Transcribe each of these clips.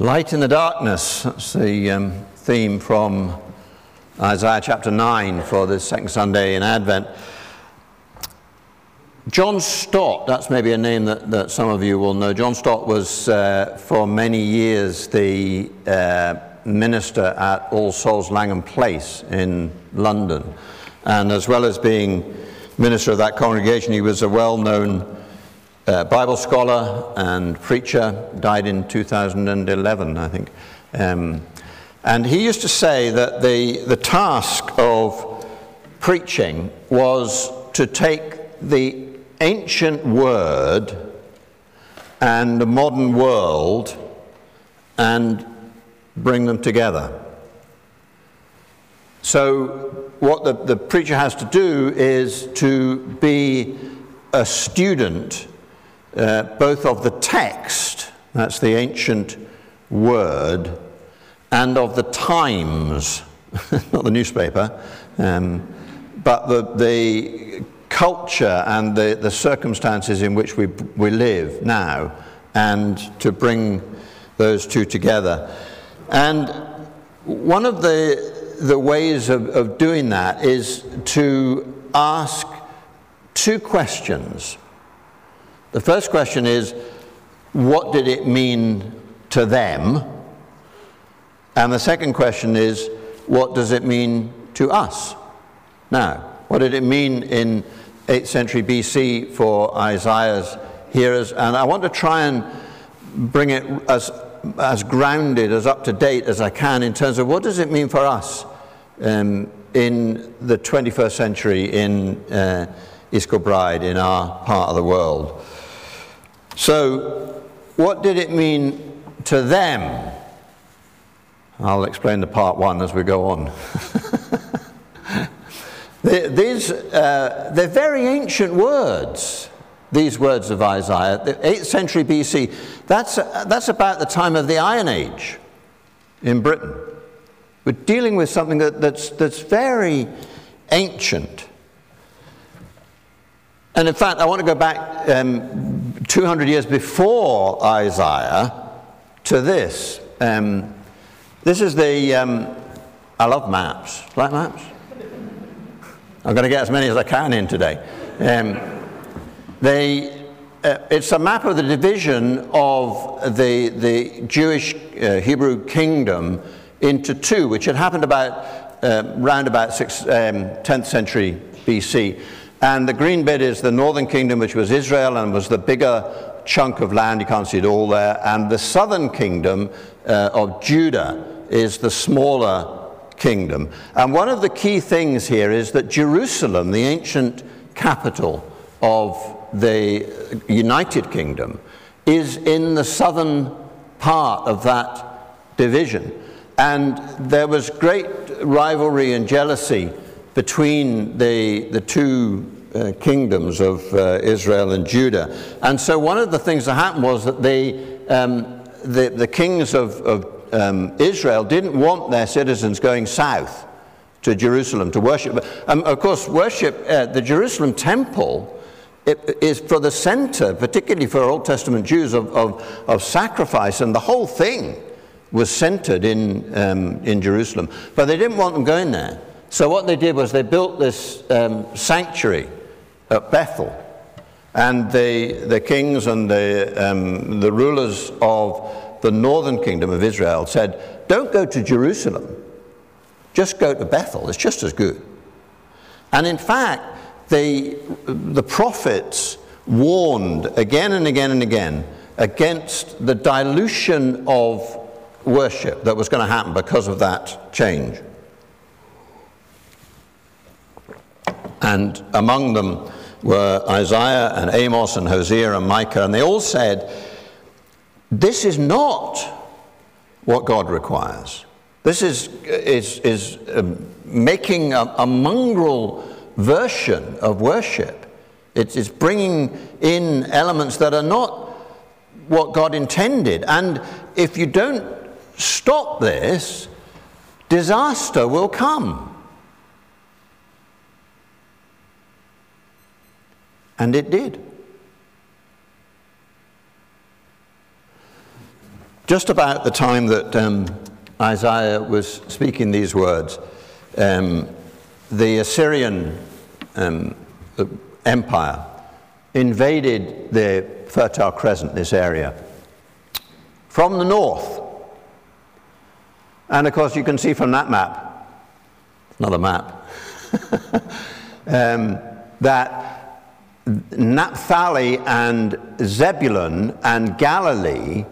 Light in the darkness, that's the um, theme from Isaiah chapter 9 for the second Sunday in Advent. John Stott, that's maybe a name that, that some of you will know. John Stott was uh, for many years the uh, minister at All Souls Langham Place in London. And as well as being minister of that congregation, he was a well known uh, Bible scholar and preacher, died in 2011, I think. Um, and he used to say that the, the task of preaching was to take the ancient word and the modern world and bring them together. So, what the, the preacher has to do is to be a student uh, both of the text, that's the ancient word, and of the times, not the newspaper, um, but the, the culture and the, the circumstances in which we, we live now, and to bring those two together. And one of the, the ways of, of doing that is to ask two questions. The first question is what did it mean to them? And the second question is what does it mean to us now? What did it mean in 8th century BC for Isaiah's hearers? And I want to try and bring it as, as grounded, as up to date as I can in terms of what does it mean for us um, in the 21st century in uh, East in our part of the world. So, what did it mean to them? I'll explain the part one as we go on. these, uh, they're very ancient words, these words of Isaiah, the 8th century BC. That's, that's about the time of the Iron Age in Britain. We're dealing with something that, that's, that's very ancient. And in fact, I want to go back um, 200 years before Isaiah to this. Um, this is the, um, I love maps. Like maps? I'm going to get as many as I can in today. Um, they, uh, it's a map of the division of the, the Jewish uh, Hebrew kingdom into two, which had happened about uh, round about six, 10th um, century BC. And the green bit is the northern kingdom, which was Israel and was the bigger chunk of land. You can't see it all there. And the southern kingdom uh, of Judah is the smaller kingdom. And one of the key things here is that Jerusalem, the ancient capital of the United Kingdom, is in the southern part of that division. And there was great rivalry and jealousy between the, the two uh, kingdoms of uh, Israel and Judah. And so one of the things that happened was that they, um, the, the kings of, of um, Israel didn't want their citizens going south to Jerusalem to worship. Um, of course, worship, uh, the Jerusalem temple it is for the center, particularly for Old Testament Jews, of, of, of sacrifice, and the whole thing was centered in, um, in Jerusalem. But they didn't want them going there. So what they did was they built this um, sanctuary at Bethel. And the, the kings and the, um, the rulers of the northern kingdom of Israel said, Don't go to Jerusalem, just go to Bethel, it's just as good. And in fact, the, the prophets warned again and again and again against the dilution of worship that was going to happen because of that change. And among them were Isaiah and Amos and Hosea and Micah, and they all said, This is not what God requires. This is, is, is um, making a, a, mongrel version of worship. It is bringing in elements that are not what God intended. And if you don't stop this, disaster will come. And it did. just about the time that um, Isaiah was speaking these words, um, the Assyrian um, Empire invaded the Fertile Crescent, this area, from the north. And of course, you can see from that map, another map, um, that Naphtali and Zebulun and Galilee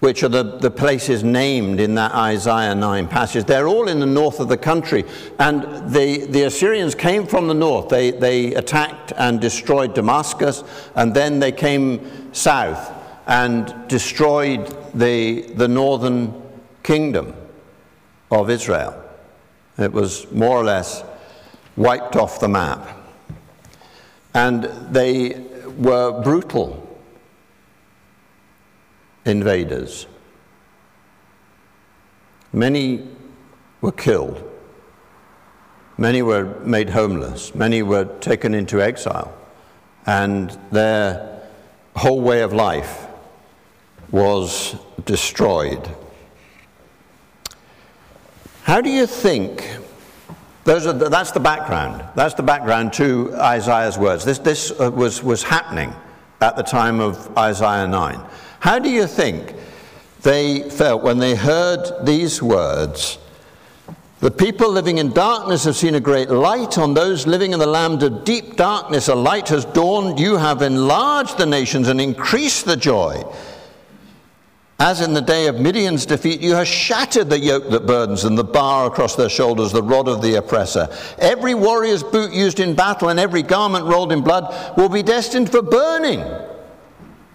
which are the, the places named in that Isaiah 9 passage. They're all in the north of the country. And the, the Assyrians came from the north. They, they attacked and destroyed Damascus, and then they came south and destroyed the, the northern kingdom of Israel. It was more or less wiped off the map. And they were brutal invaders. Many were killed. Many were made homeless. Many were taken into exile. And their whole way of life was destroyed. How do you think? Those are the, that's the background. That's the background to Isaiah's words. This, this uh, was, was happening at the time of Isaiah 9. How do you think they felt when they heard these words? The people living in darkness have seen a great light. On those living in the land of deep darkness, a light has dawned. You have enlarged the nations and increased the joy. As in the day of Midian's defeat, you have shattered the yoke that burdens and the bar across their shoulders, the rod of the oppressor. Every warrior's boot used in battle and every garment rolled in blood will be destined for burning.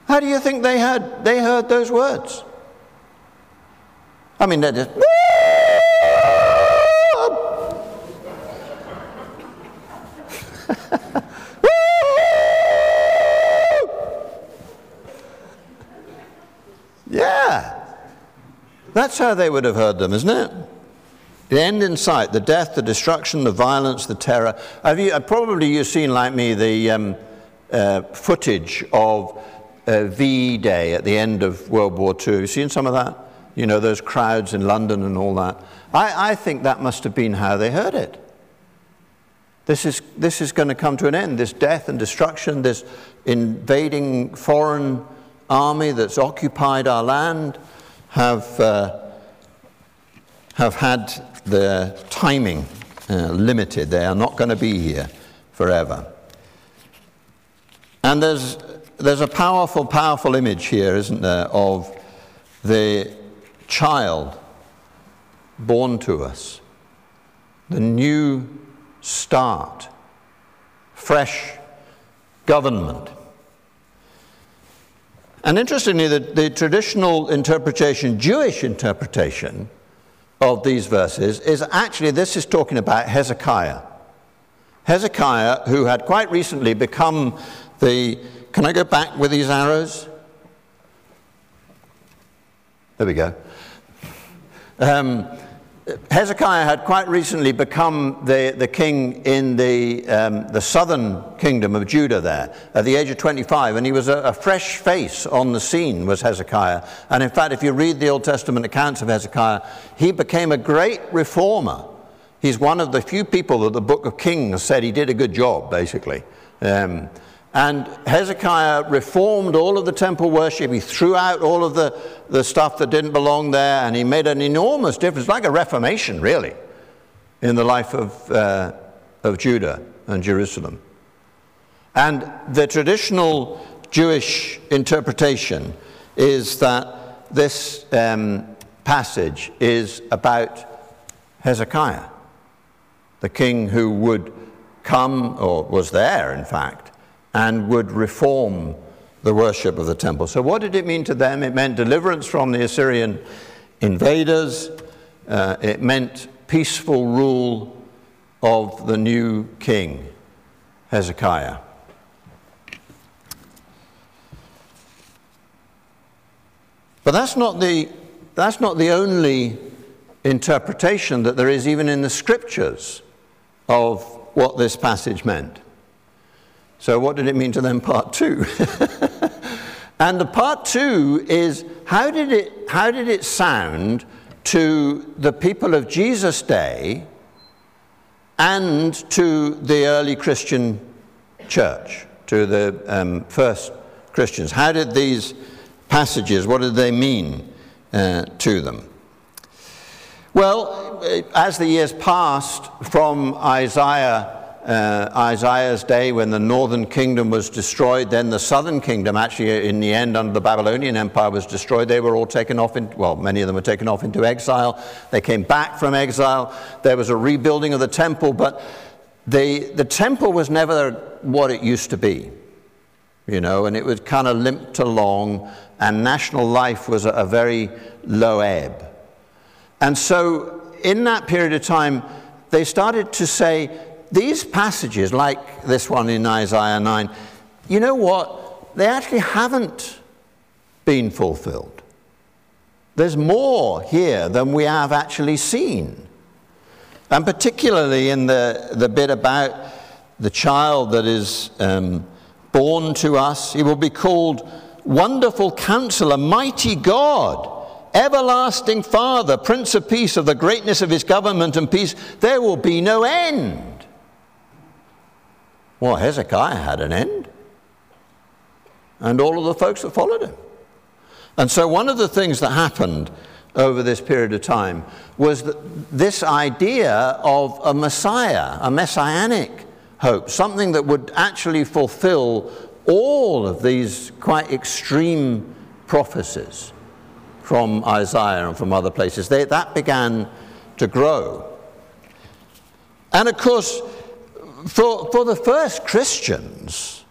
How do you think they heard, they heard those words? I mean, they just. yeah. That's how they would have heard them, isn't it? The end in sight, the death, the destruction, the violence, the terror. Have you, probably you've seen, like me, the um, uh, footage of uh, V Day at the end of World War II. Have you seen some of that? You know, those crowds in London and all that. I, I think that must have been how they heard it. This is, this is going to come to an end. This death and destruction, this invading foreign army that's occupied our land have, uh, have had their timing uh, limited. They are not going to be here forever. And there's there's a powerful, powerful image here, isn't there, of the child born to us, the new start, fresh government. And interestingly, the, the, traditional interpretation, Jewish interpretation of these verses, is actually this is talking about Hezekiah. Hezekiah, who had quite recently become the can I go back with these arrows? There we go. Um, Hezekiah had quite recently become the, the king in the, um, the southern kingdom of Judah there at the age of 25, and he was a, a, fresh face on the scene, was Hezekiah. And in fact, if you read the Old Testament accounts of Hezekiah, he became a great reformer. He's one of the few people that the book of Kings said he did a good job, basically. Um, and Hezekiah reformed all of the temple worship. He threw out all of the, the stuff that didn't belong there, and he made an enormous difference, like a reformation, really, in the life of, uh, of Judah and Jerusalem. And the traditional Jewish interpretation is that this um, passage is about Hezekiah, the king who would come, or was there, in fact and would reform the worship of the temple. So, what did it mean to them? It meant deliverance from the Assyrian invaders, uh, it meant peaceful rule of the new king, Hezekiah. But that's not the, that's not the only interpretation that there is, even in the scriptures, of what this passage meant. So, what did it mean to them, part two? and the part two is how did, it, how did it sound to the people of Jesus' day and to the early Christian church, to the um, first Christians? How did these passages, what did they mean uh, to them? Well, as the years passed from Isaiah uh, Isaiah's day when the northern kingdom was destroyed, then the southern kingdom, actually, in the end, under the Babylonian Empire, was destroyed. They were all taken off, in, well, many of them were taken off into exile. They came back from exile. There was a rebuilding of the temple, but the, the temple was never what it used to be, you know, and it was kind of limped along, and national life was at a very low ebb. And so, in that period of time, they started to say, these passages, like this one in Isaiah 9, you know what? They actually haven't been fulfilled. There's more here than we have actually seen. And particularly in the, the bit about the child that is um, born to us, he will be called Wonderful Counselor, Mighty God, Everlasting Father, Prince of Peace, of the greatness of his government and peace. There will be no end. Well, Hezekiah had an end, and all of the folks that followed him. And so, one of the things that happened over this period of time was that this idea of a Messiah, a messianic hope, something that would actually fulfill all of these quite extreme prophecies from Isaiah and from other places. They, that began to grow. And of course, for, for the first Christians,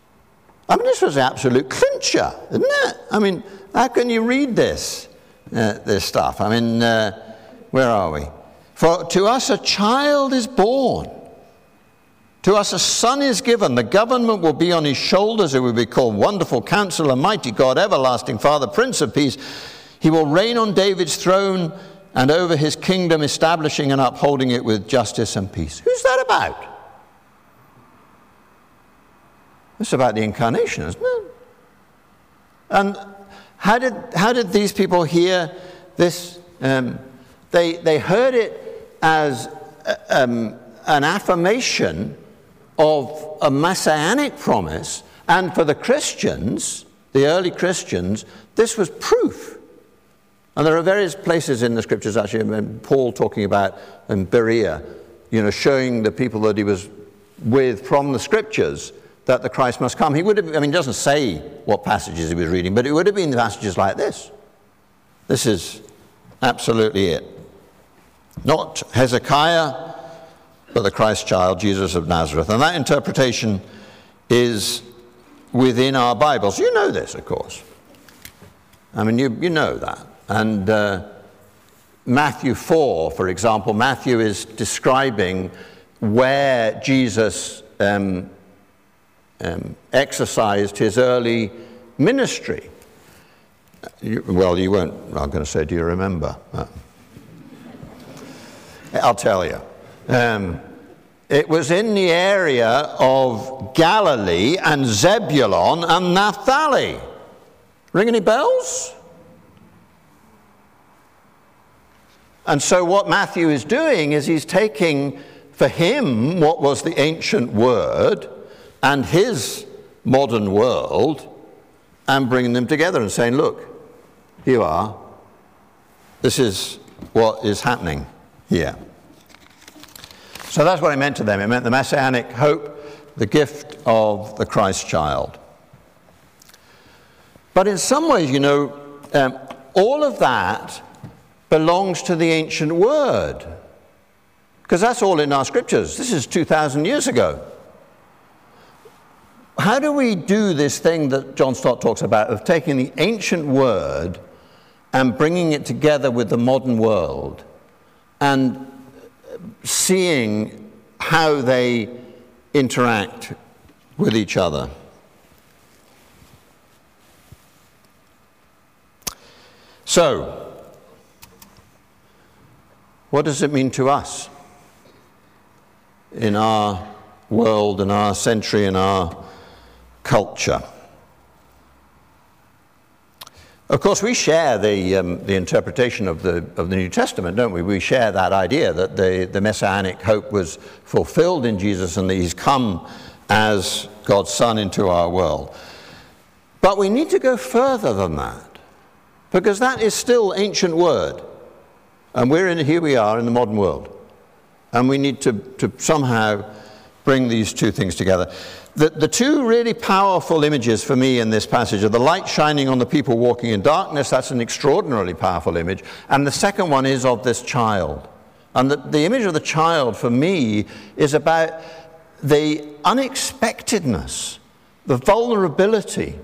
I mean, this was absolute clincher, isn't it? I mean, how can you read this, uh, this stuff? I mean, uh, where are we? For to us a child is born. To us a son is given. The government will be on his shoulders. It will be called Wonderful Counselor, Mighty God, Everlasting Father, Prince of Peace. He will reign on David's throne and over his kingdom, establishing and upholding it with justice and peace. Who's that about? It's about the incarnation, isn't it? And how did, how did these people hear this? Um, they, they heard it as uh, um, an affirmation of a messianic promise, and for the Christians, the early Christians, this was proof. And there are various places in the scriptures, actually, Paul talking about in Berea, you know, showing the people that he was with from the scriptures that the Christ must come. He would have, I mean, he doesn't say what passages he was reading, but it would have been passages like this. This is absolutely it. Not Hezekiah, but the Christ child, Jesus of Nazareth. And that interpretation is within our Bibles. You know this, of course. I mean, you, you know that. And uh, Matthew 4, for example, Matthew is describing where Jesus um, um, exercised his early ministry. You, well, you won't, I'm going to say, do you remember? Uh, I'll tell you. Um, it was in the area of Galilee and Zebulon and Naphtali. Ring any bells? And so, what Matthew is doing is he's taking for him what was the ancient word and his modern world and bringing them together and saying, look, here you are. This is what is happening here. So that's what it meant to them. It meant the messianic hope, the gift of the Christ child. But in some ways, you know, um, all of that belongs to the ancient word. Because that's all in our scriptures. This is 2,000 years ago how do we do this thing that John Stott talks about of taking the ancient word and bringing it together with the modern world and seeing how they interact with each other? So, what does it mean to us in our world, in our century, in our culture. Of course, we share the, um, the interpretation of the, of the New Testament, don't we? We share that idea that the, the messianic hope was fulfilled in Jesus and that he's come as God's Son into our world. But we need to go further than that because that is still ancient word. And we're in, here we are in the modern world. And we need to, to somehow bring these two things together. The, the two really powerful images for me in this passage are the light shining on the people walking in darkness. That's an extraordinarily powerful image. And the second one is of this child. And the, the image of the child for me is about the unexpectedness, the vulnerability,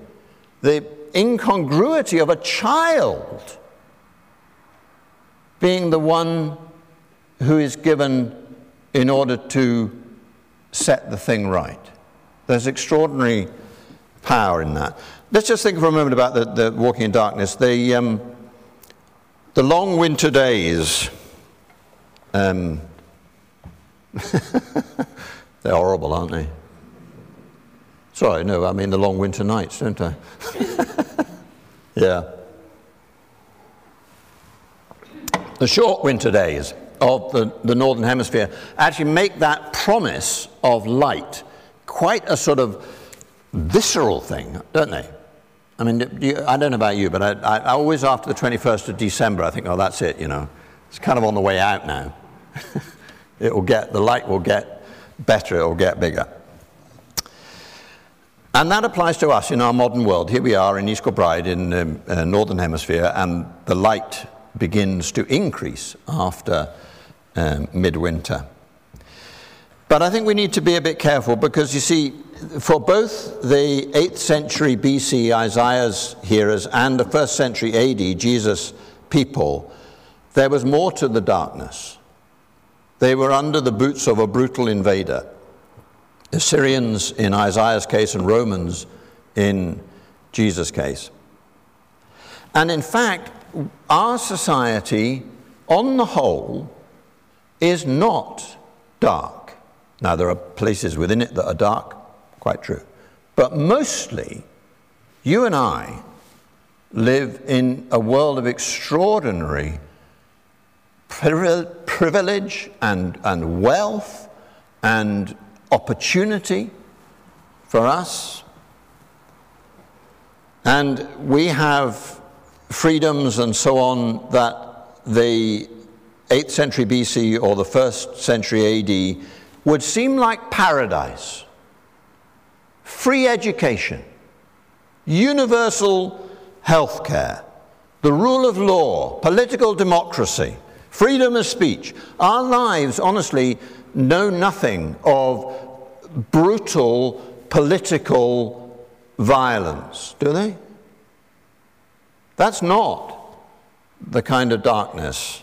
the incongruity of a child being the one who is given in order to set the thing right. There's extraordinary power in that. Let's just think for a moment about the, the walking in darkness. The, um, the long winter days, um, they're horrible, aren't they? Sorry, no, I mean the long winter nights, don't I? yeah. The short winter days of the, the Northern Hemisphere actually make that promise of light quite a sort of visceral thing, don't they? I mean, you, I don't know about you, but I, I, I, always after the 21st of December, I think, oh, that's it, you know. It's kind of on the way out now. it will get, the light will get better, it will get bigger. And that applies to us in our modern world. Here we are in East Kilbride in the um, uh, Northern Hemisphere, and the light begins to increase after um, midwinter. But I think we need to be a bit careful because you see, for both the 8th century BC Isaiah's hearers and the 1st century AD Jesus people, there was more to the darkness. They were under the boots of a brutal invader. Assyrians in Isaiah's case and Romans in Jesus' case. And in fact, our society, on the whole, is not dark. Now, there are places within it that are dark, quite true. But mostly, you and I live in a world of extraordinary privilege and, and wealth and opportunity for us. And we have freedoms and so on that the 8th century BC or the 1st century AD would seem like paradise. Free education, universal health care, the rule of law, political democracy, freedom of speech. Our lives, honestly, know nothing of brutal political violence, do they? That's not the kind of darkness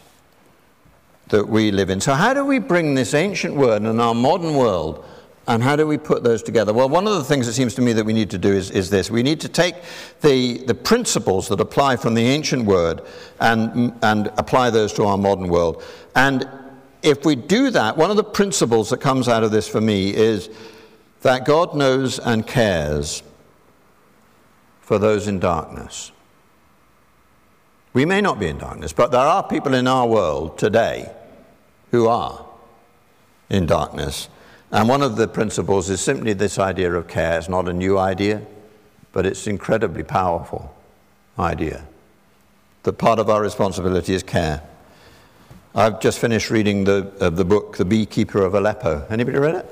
that we live in. So, how do we bring this ancient word in our modern world and how do we put those together? Well, one of the things it seems to me that we need to do is, is this. We need to take the, the principles that apply from the ancient word and, and apply those to our modern world. And if we do that, one of the principles that comes out of this for me is that God knows and cares for those in darkness. We may not be in darkness, but there are people in our world today who are in darkness. And one of the principles is simply this idea of care. It's not a new idea, but it's incredibly powerful idea. That part of our responsibility is care. I've just finished reading the, uh, the book, The Beekeeper of Aleppo. Anybody read it?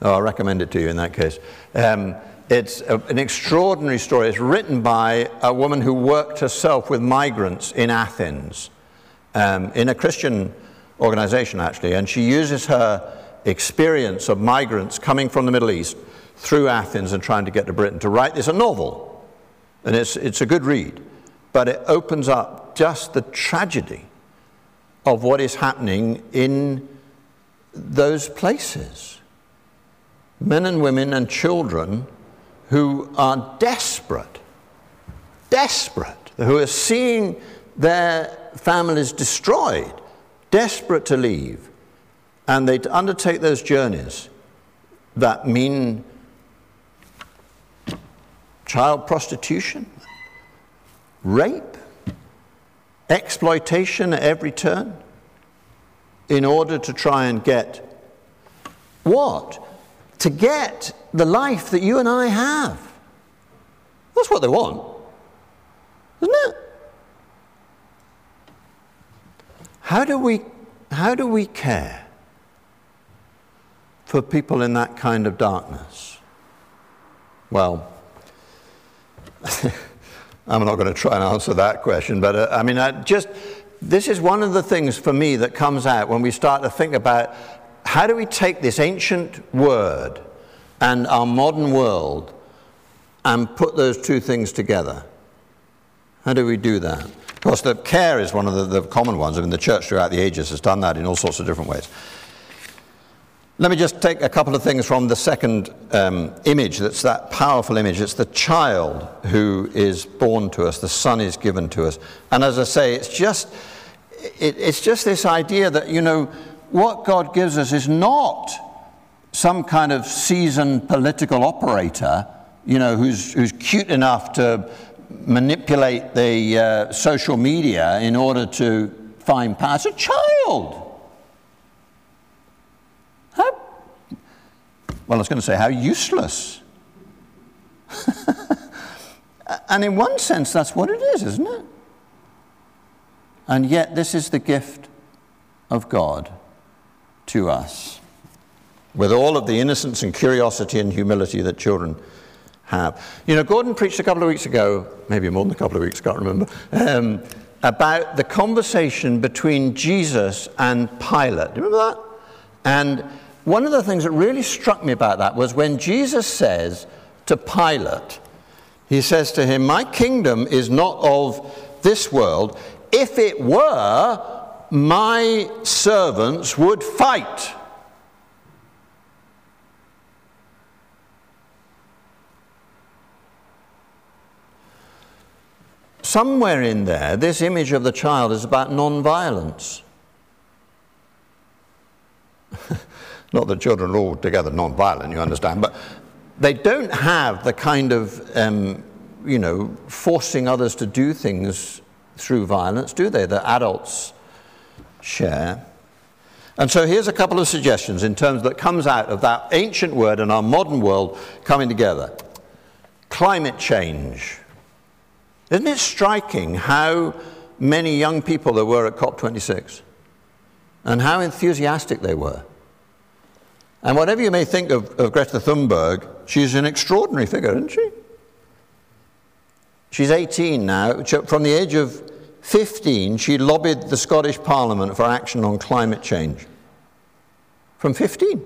Oh, I recommend it to you in that case. Um, it's a, an extraordinary story. It's written by a woman who worked herself with migrants in Athens, um, in a Christian organization, actually. And she uses her experience of migrants coming from the Middle East through Athens and trying to get to Britain to write this. a novel. And it's, it's a good read. But it opens up just the tragedy of what is happening in those places. Men and women and children who are desperate, desperate, who are seeing their families destroyed, desperate to leave. And they undertake those journeys that mean child prostitution, rape, exploitation at every turn in order to try and get what? To get the life that you and I have. That's what they want, isn't it? How do we, how do we care for people in that kind of darkness? Well, I'm not going to try and answer that question, but uh, I mean, I just this is one of the things for me that comes out when we start to think about how do we take this ancient word and our modern world and put those two things together? How do we do that? Of course, the care is one of the, the common ones. I mean, the church throughout the ages has done that in all sorts of different ways. Let me just take a couple of things from the second um, image that's that powerful image. It's the child who is born to us, the son is given to us. And as I say, it's just, it, it's just this idea that, you know, what God gives us is not some kind of seasoned political operator, you know, who's, who's cute enough to manipulate the uh, social media in order to find power. It's a child. How, well, I was going to say, how useless. and in one sense, that's what it is, isn't it? And yet, this is the gift of God to us, with all of the innocence and curiosity and humility that children have. You know, Gordon preached a couple of weeks ago, maybe more than a couple of weeks, can't remember, um, about the conversation between Jesus and Pilate. Do you remember that? And one of the things that really struck me about that was when Jesus says to Pilate, he says to him, My kingdom is not of this world. If it were, my servants would fight. Somewhere in there, this image of the child is about non-violence. Not that children are altogether non-violent, you understand, but they don't have the kind of, um, you know, forcing others to do things through violence, do they? The adults share. And so here's a couple of suggestions in terms that comes out of that ancient word and our modern world coming together. Climate change. Isn't it striking how many young people there were at COP26 and how enthusiastic they were? And whatever you may think of, of Greta Thunberg, she's an extraordinary figure, isn't she? She's 18 now. From the age of 15, she lobbied the Scottish Parliament for action on climate change. From 15.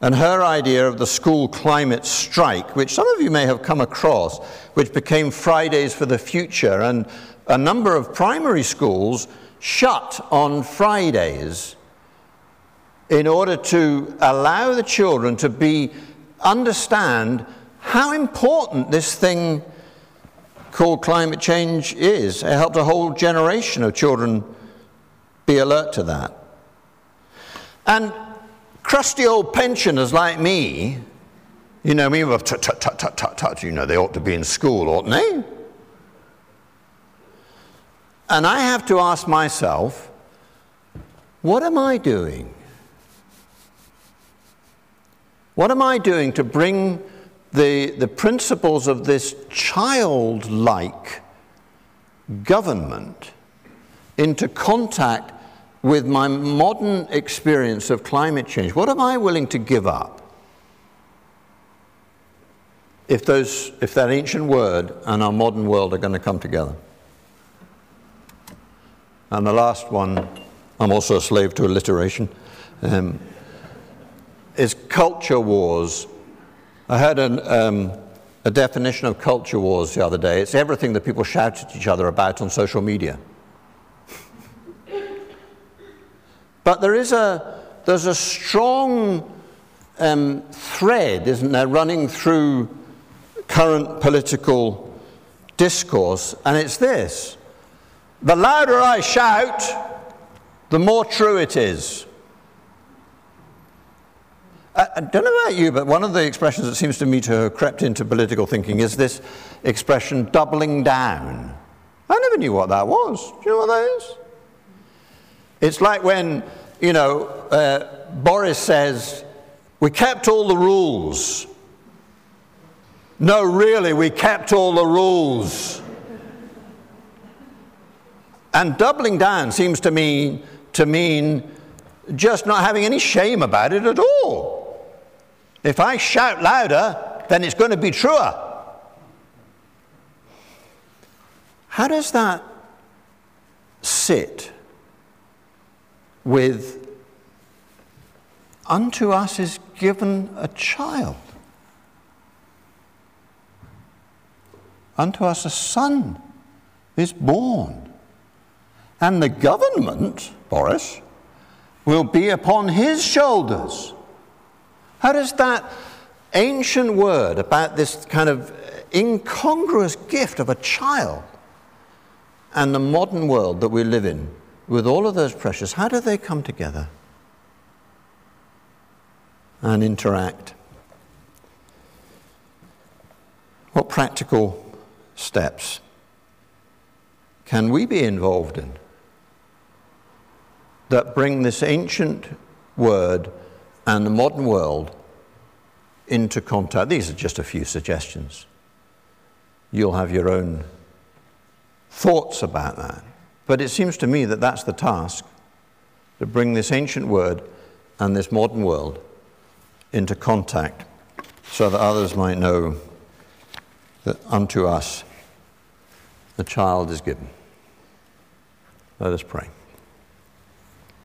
And her idea of the school climate strike, which some of you may have come across, which became Fridays for the Future, and a number of primary schools shut on Fridays in order to allow the children to be understand how important this thing called climate change is. It helped a whole generation of children be alert to that. And crusty old pensioners like me, you know, me, tut, tut, tut, tut, tut, tut, you know, they ought to be in school, oughtn't they? And I have to ask myself, what am I doing? What am I doing to bring the, the principles of this childlike government into contact with my modern experience of climate change, what am I willing to give up? If, those, if that ancient word and our modern world are going to come together. And the last one, I'm also a slave to alliteration, um, is culture wars. I heard an, um, a definition of culture wars the other day. It's everything that people shout at each other about on social media. But there is a, there's a strong um, thread, isn't there, running through current political discourse, and it's this the louder I shout, the more true it is. I, don't know about you, but one of the expressions that seems to me to have crept into political thinking is this expression doubling down. I never knew what that was. Do you know what that is? It's like when, you know, uh, Boris says, We kept all the rules. No, really, we kept all the rules. And doubling down seems to me to mean just not having any shame about it at all. If I shout louder, then it's going to be truer. How does that sit with unto us is given a child? Unto us a son is born. And the government, Boris, will be upon his shoulders. How does that ancient word about this kind of incongruous gift of a child and the modern world that we live in, with all of those pressures, how do they come together and interact? What practical steps can we be involved in? that bring this ancient word and the modern world into contact. These are just a few suggestions. You'll have your own thoughts about that. But it seems to me that that's the task to bring this ancient word and this modern world into contact so that others might know that unto us the child is given. Let us pray.